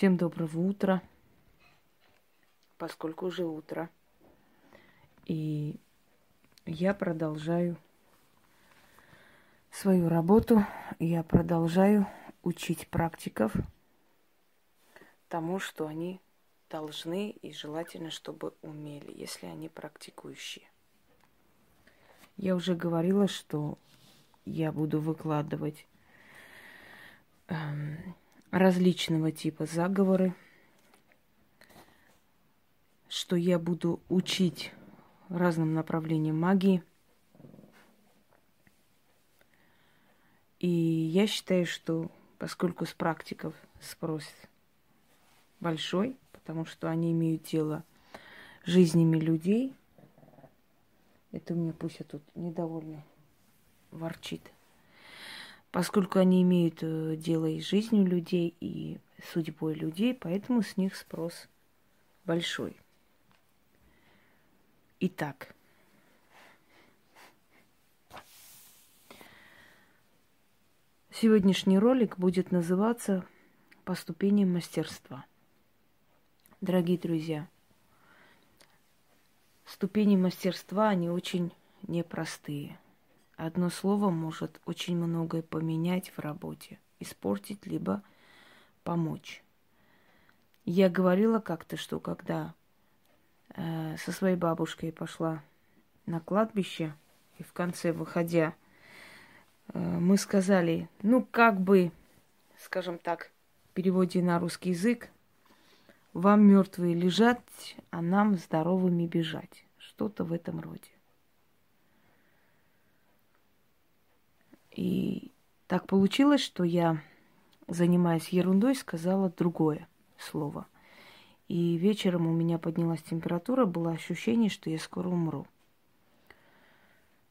Всем доброго утра, поскольку уже утро. И я продолжаю свою работу, я продолжаю учить практиков тому, что они должны и желательно, чтобы умели, если они практикующие. Я уже говорила, что я буду выкладывать эм, различного типа заговоры, что я буду учить разным направлениям магии. И я считаю, что поскольку с практиков спрос большой, потому что они имеют дело с жизнями людей, это у меня пусть я тут недовольна ворчит – поскольку они имеют э, дело и с жизнью людей, и судьбой людей, поэтому с них спрос большой. Итак, сегодняшний ролик будет называться «По ступеням мастерства». Дорогие друзья, ступени мастерства, они очень непростые – Одно слово может очень многое поменять в работе, испортить, либо помочь. Я говорила как-то, что когда э, со своей бабушкой пошла на кладбище, и в конце, выходя, э, мы сказали, ну, как бы, скажем так, в переводе на русский язык, вам мертвые лежать, а нам здоровыми бежать. Что-то в этом роде. И так получилось, что я, занимаясь ерундой, сказала другое слово. И вечером у меня поднялась температура, было ощущение, что я скоро умру.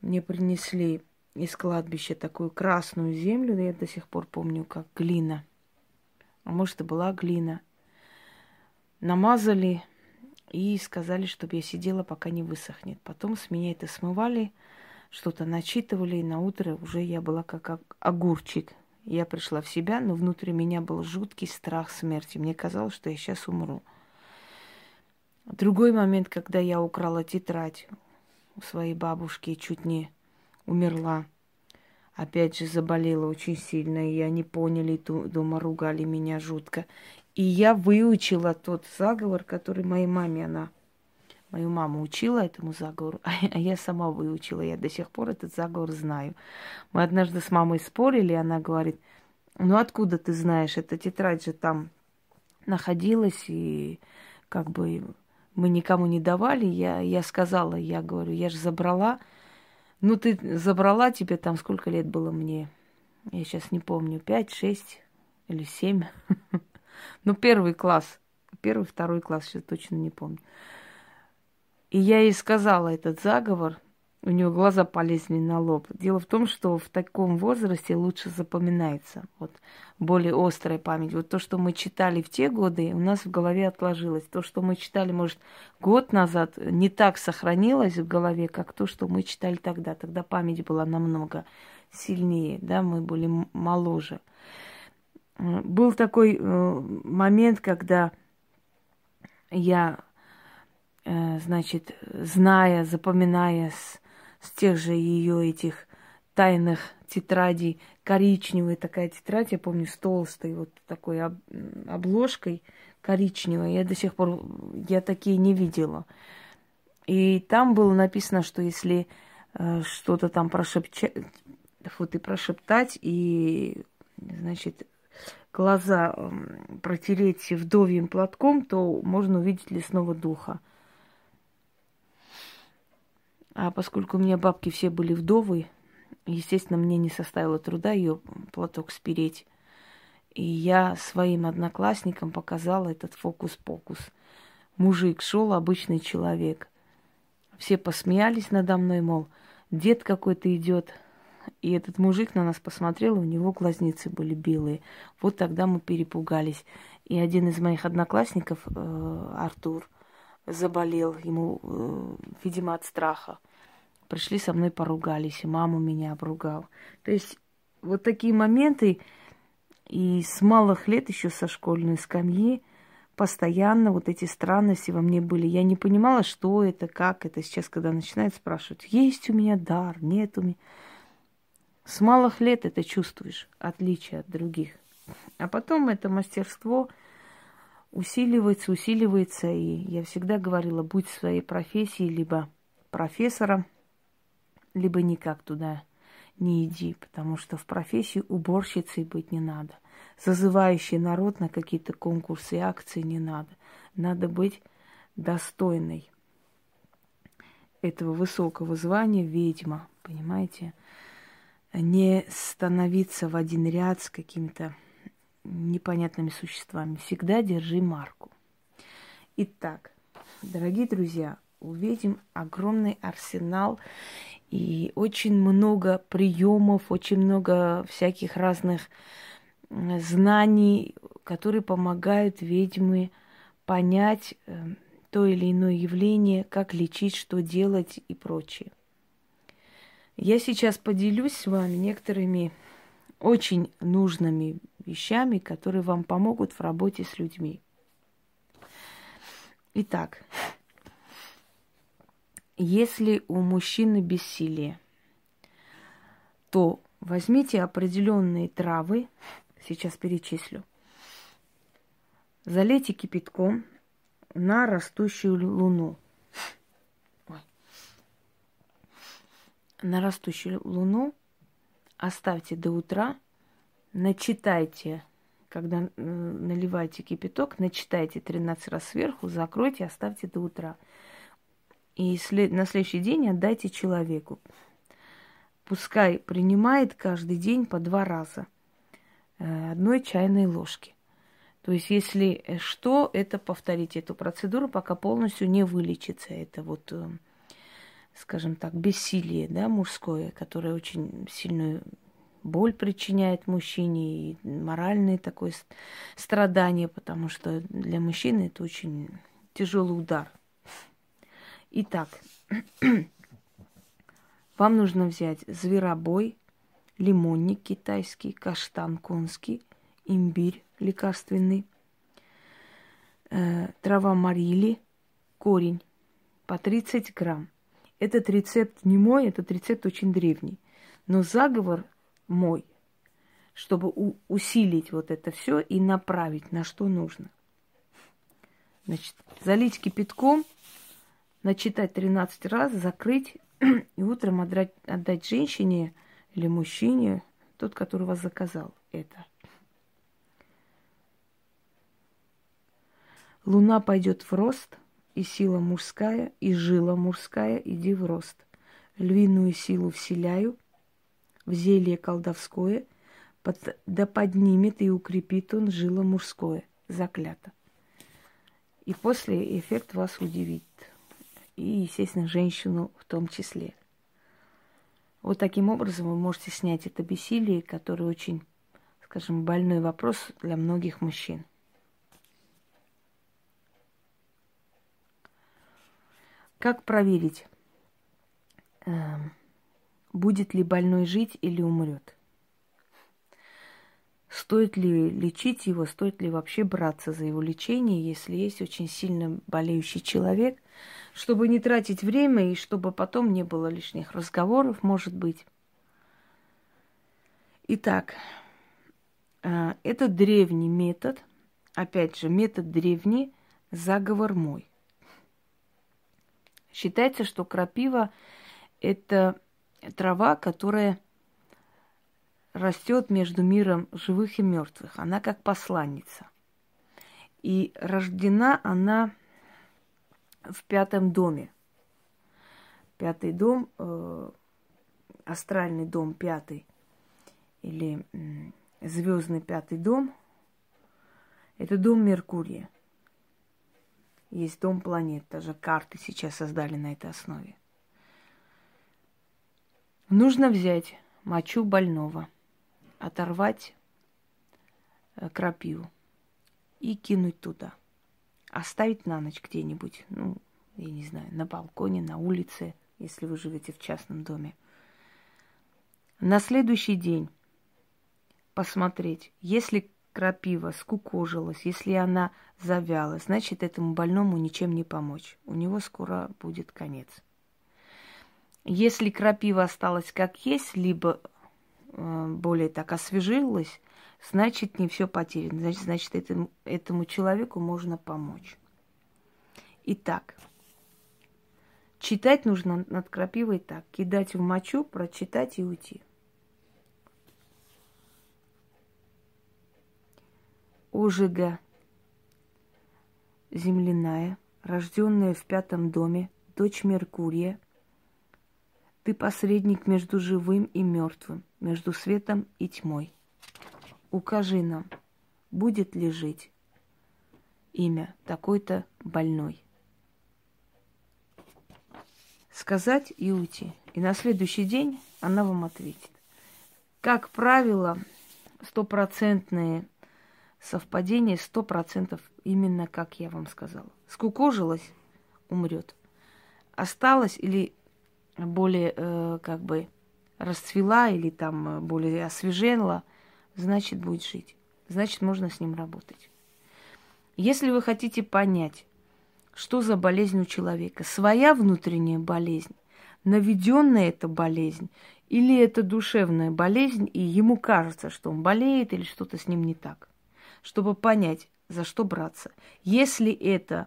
Мне принесли из кладбища такую красную землю, я до сих пор помню, как глина. А может, это была глина. Намазали и сказали, чтобы я сидела, пока не высохнет. Потом с меня это смывали – что-то начитывали, и на утро уже я была как огурчик. Я пришла в себя, но внутри меня был жуткий страх смерти. Мне казалось, что я сейчас умру. Другой момент, когда я украла тетрадь у своей бабушки и чуть не умерла. Опять же заболела очень сильно, и они поняли, дома ругали меня жутко. И я выучила тот заговор, который моей маме она Мою маму учила этому заговору, а я сама выучила. Я до сих пор этот заговор знаю. Мы однажды с мамой спорили, и она говорит, ну откуда ты знаешь, эта тетрадь же там находилась, и как бы мы никому не давали. Я, я сказала, я говорю, я же забрала. Ну, ты забрала, тебе там сколько лет было мне? Я сейчас не помню, пять, шесть или семь. Ну, первый класс. Первый, второй класс, сейчас точно не помню. И я ей сказала этот заговор, у нее глаза полезли на лоб. Дело в том, что в таком возрасте лучше запоминается. Вот более острая память. Вот то, что мы читали в те годы, у нас в голове отложилось. То, что мы читали, может, год назад, не так сохранилось в голове, как то, что мы читали тогда. Тогда память была намного сильнее, да, мы были моложе. Был такой э, момент, когда я Э, значит, зная, запоминая с, с тех же ее этих тайных тетрадей, коричневая такая тетрадь, я помню, с толстой вот такой об, обложкой коричневой, я до сих пор, я такие не видела. И там было написано, что если э, что-то там прошепчать, вот и прошептать, и, значит, глаза э, протереть вдовьим платком, то можно увидеть лесного духа. А поскольку у меня бабки все были вдовы, естественно, мне не составило труда ее платок спереть. И я своим одноклассникам показала этот фокус-покус. Мужик шел, обычный человек. Все посмеялись надо мной, мол, дед какой-то идет. И этот мужик на нас посмотрел, у него глазницы были белые. Вот тогда мы перепугались. И один из моих одноклассников, э, Артур, заболел, ему, э, видимо, от страха. Пришли со мной поругались, и маму меня обругал. То есть вот такие моменты, И с малых лет, еще со школьной скамьи, постоянно вот эти странности во мне были. Я не понимала, что это, как это. Сейчас, когда начинают спрашивать, есть у меня дар, нет у меня. С малых лет это чувствуешь, отличие от других. А потом это мастерство усиливается, усиливается. И я всегда говорила, будь в своей профессии либо профессором, либо никак туда не иди, потому что в профессии уборщицей быть не надо. Зазывающий народ на какие-то конкурсы и акции не надо. Надо быть достойной этого высокого звания ведьма, понимаете? Не становиться в один ряд с какими-то непонятными существами. Всегда держи марку. Итак, дорогие друзья, увидим огромный арсенал и очень много приемов, очень много всяких разных знаний, которые помогают ведьмы понять э, то или иное явление, как лечить, что делать и прочее. Я сейчас поделюсь с вами некоторыми очень нужными вещами, которые вам помогут в работе с людьми. Итак, если у мужчины бессилие, то возьмите определенные травы, сейчас перечислю, залейте кипятком на растущую луну. На растущую луну оставьте до утра, начитайте, когда наливаете кипяток, начитайте 13 раз сверху, закройте, оставьте до утра – и на следующий день отдайте человеку. Пускай принимает каждый день по два раза э, одной чайной ложки. То есть, если э, что, это повторите эту процедуру, пока полностью не вылечится. Это вот, э, скажем так, бессилие, да, мужское, которое очень сильную боль причиняет мужчине и моральное такое страдание, потому что для мужчины это очень тяжелый удар. Итак, вам нужно взять зверобой, лимонник китайский, каштан конский, имбирь лекарственный, э, трава марили, корень по 30 грамм. Этот рецепт не мой, этот рецепт очень древний. Но заговор мой, чтобы у- усилить вот это все и направить на что нужно. Значит, залить кипятком – начитать 13 раз, закрыть и утром отдать, отдать женщине или мужчине, тот, который вас заказал это. Луна пойдет в рост, и сила мужская, и жила мужская, иди в рост. Львиную силу вселяю, в зелье колдовское, под, да поднимет и укрепит он жило мужское, заклято. И после эффект вас удивит и, естественно, женщину в том числе. Вот таким образом вы можете снять это бессилие, которое очень, скажем, больной вопрос для многих мужчин. Как проверить, эм, будет ли больной жить или умрет? Стоит ли лечить его, стоит ли вообще браться за его лечение, если есть очень сильно болеющий человек, чтобы не тратить время и чтобы потом не было лишних разговоров, может быть. Итак, э, это древний метод, опять же, метод древний, заговор мой. Считается, что крапива – это трава, которая растет между миром живых и мертвых. Она как посланница. И рождена она в пятом доме. Пятый дом, э, астральный дом пятый, или э, звездный пятый дом, это дом Меркурия. Есть дом планет, даже карты сейчас создали на этой основе. Нужно взять мочу больного, оторвать э, крапиву и кинуть туда – оставить на ночь где-нибудь, ну, я не знаю, на балконе, на улице, если вы живете в частном доме. На следующий день посмотреть, если крапива скукожилась, если она завяла, значит, этому больному ничем не помочь. У него скоро будет конец. Если крапива осталась как есть, либо более так освежилась, значит, не все потеряно. Значит, значит этому, этому человеку можно помочь. Итак, читать нужно над крапивой так. Кидать в мочу, прочитать и уйти. Ожига земляная, рожденная в пятом доме, дочь Меркурия, ты посредник между живым и мертвым, между светом и тьмой. Укажи нам, будет ли жить имя такой-то больной. Сказать и уйти. И на следующий день она вам ответит. Как правило, стопроцентные совпадение сто процентов именно как я вам сказала. Скукожилась, умрет. Осталась или более э, как бы расцвела или там э, более освежела, значит будет жить. Значит можно с ним работать. Если вы хотите понять, что за болезнь у человека, своя внутренняя болезнь, наведенная эта болезнь, или это душевная болезнь, и ему кажется, что он болеет или что-то с ним не так – чтобы понять, за что браться. Если это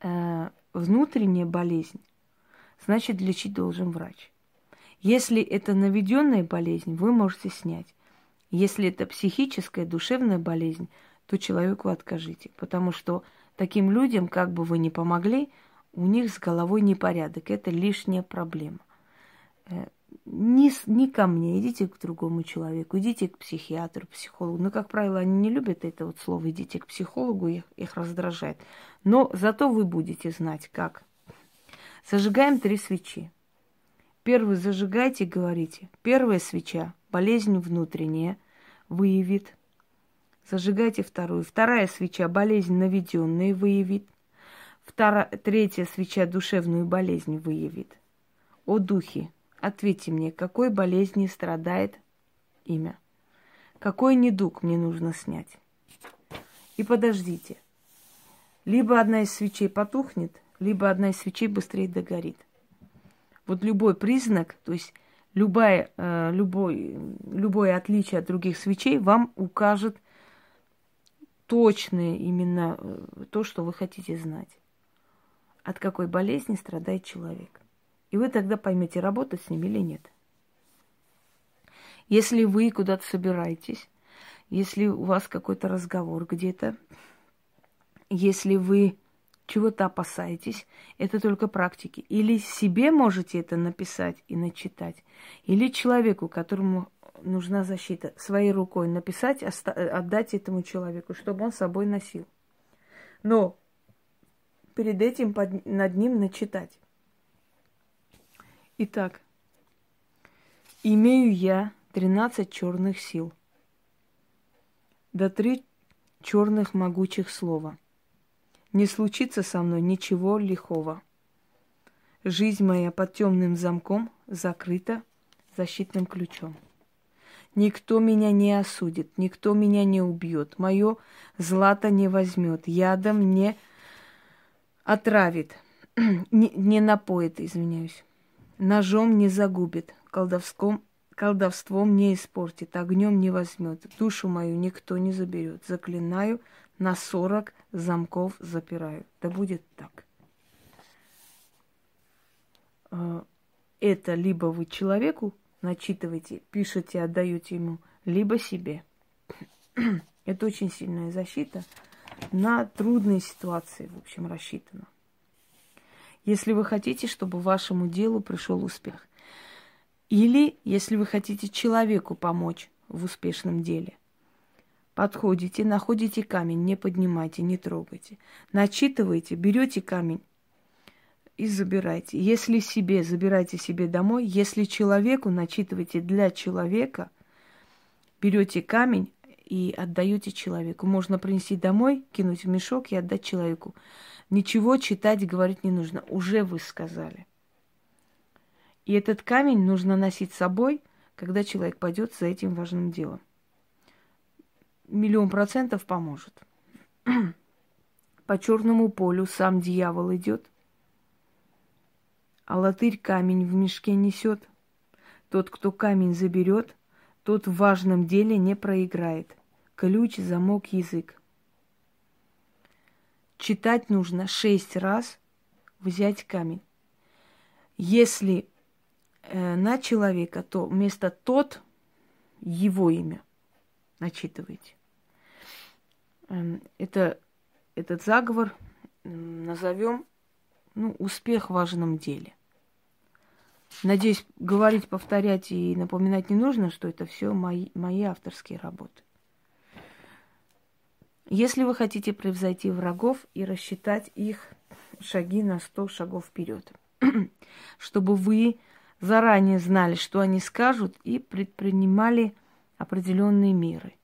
э, внутренняя болезнь, значит лечить должен врач. Если это наведенная болезнь, вы можете снять. Если это психическая, душевная болезнь, то человеку откажите. Потому что таким людям, как бы вы ни помогли, у них с головой непорядок. Это лишняя проблема. Э, не, не ко мне, идите к другому человеку, идите к психиатру, психологу. Но, как правило, они не любят это вот слово «идите к психологу», их, их раздражает. Но зато вы будете знать, как. Зажигаем три свечи. Первую зажигайте, говорите. Первая свеча, болезнь внутренняя, выявит. Зажигайте вторую. Вторая свеча, болезнь наведенная, выявит. Вторая, третья свеча, душевную болезнь выявит. О духе, Ответьте мне, какой болезни страдает имя? Какой недуг мне нужно снять? И подождите. Либо одна из свечей потухнет, либо одна из свечей быстрее догорит. Вот любой признак, то есть любое, э, любой, любое отличие от других свечей вам укажет точное именно э, то, что вы хотите знать. От какой болезни страдает человек. И вы тогда поймете, работать с ним или нет. Если вы куда-то собираетесь, если у вас какой-то разговор где-то, если вы чего-то опасаетесь, это только практики. Или себе можете это написать и начитать, или человеку, которому нужна защита, своей рукой написать, отдать этому человеку, чтобы он с собой носил. Но перед этим под, над ним начитать. Итак, имею я тринадцать черных сил, да три черных могучих слова. Не случится со мной ничего лихого. Жизнь моя под темным замком закрыта защитным ключом. Никто меня не осудит, никто меня не убьет, мое злато не возьмет, ядом не отравит, не, не напоит, извиняюсь ножом не загубит, колдовском, колдовством не испортит, огнем не возьмет, душу мою никто не заберет. Заклинаю, на сорок замков запираю. Да будет так. А, это либо вы человеку начитываете, пишете, отдаете ему, либо себе. Это очень сильная защита на трудные ситуации, в общем, рассчитана если вы хотите, чтобы вашему делу пришел успех. Или если вы хотите человеку помочь в успешном деле. Подходите, находите камень, не поднимайте, не трогайте. Начитывайте, берете камень и забирайте. Если себе, забирайте себе домой. Если человеку, начитывайте для человека, берете камень и отдаете человеку. Можно принести домой, кинуть в мешок и отдать человеку. Ничего читать говорить не нужно. Уже вы сказали. И этот камень нужно носить с собой, когда человек пойдет за этим важным делом. Миллион процентов поможет. По черному полю сам дьявол идет, а латырь камень в мешке несет. Тот, кто камень заберет, тот в важном деле не проиграет. Ключ, замок, язык. Читать нужно шесть раз, взять камень. Если э, на человека, то вместо тот его имя начитывайте. Эм, это, этот заговор назовем ну, успех в важном деле. Надеюсь, говорить, повторять и напоминать не нужно, что это все мои, мои авторские работы. Если вы хотите превзойти врагов и рассчитать их шаги на 100 шагов вперед, чтобы вы заранее знали, что они скажут, и предпринимали определенные меры.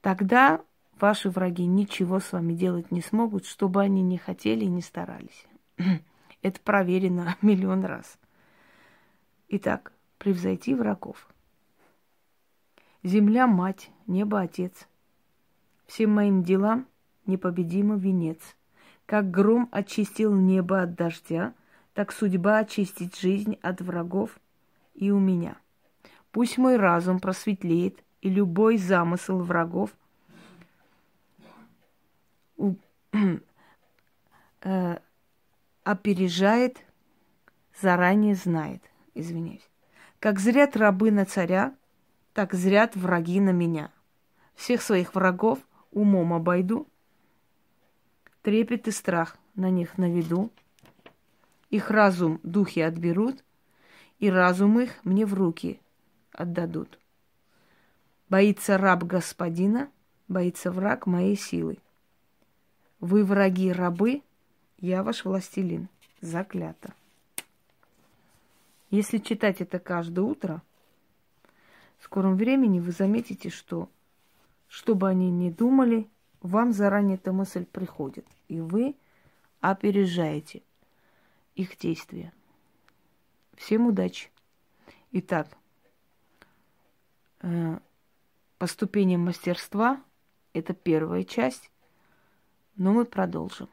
Тогда ваши враги ничего с вами делать не смогут, чтобы они не хотели и не старались. Это проверено миллион раз. Итак, превзойти врагов. Земля – мать, небо – отец. Всем моим делам непобедимый венец. Как гром очистил небо от дождя – так судьба очистит жизнь от врагов и у меня. Пусть мой разум просветлеет, и любой замысел врагов э, опережает, заранее знает. Извиняюсь. Как зрят рабы на царя, так зрят враги на меня. Всех своих врагов умом обойду, трепет и страх на них наведу, их разум духи отберут, и разум их мне в руки отдадут. Боится раб господина, боится враг моей силы. Вы враги рабы, я ваш властелин. Заклято. Если читать это каждое утро, в скором времени вы заметите, что, что бы они ни думали, вам заранее эта мысль приходит, и вы опережаете – их действия. Всем удачи. Итак, э, по ступеням мастерства это первая часть, но мы продолжим.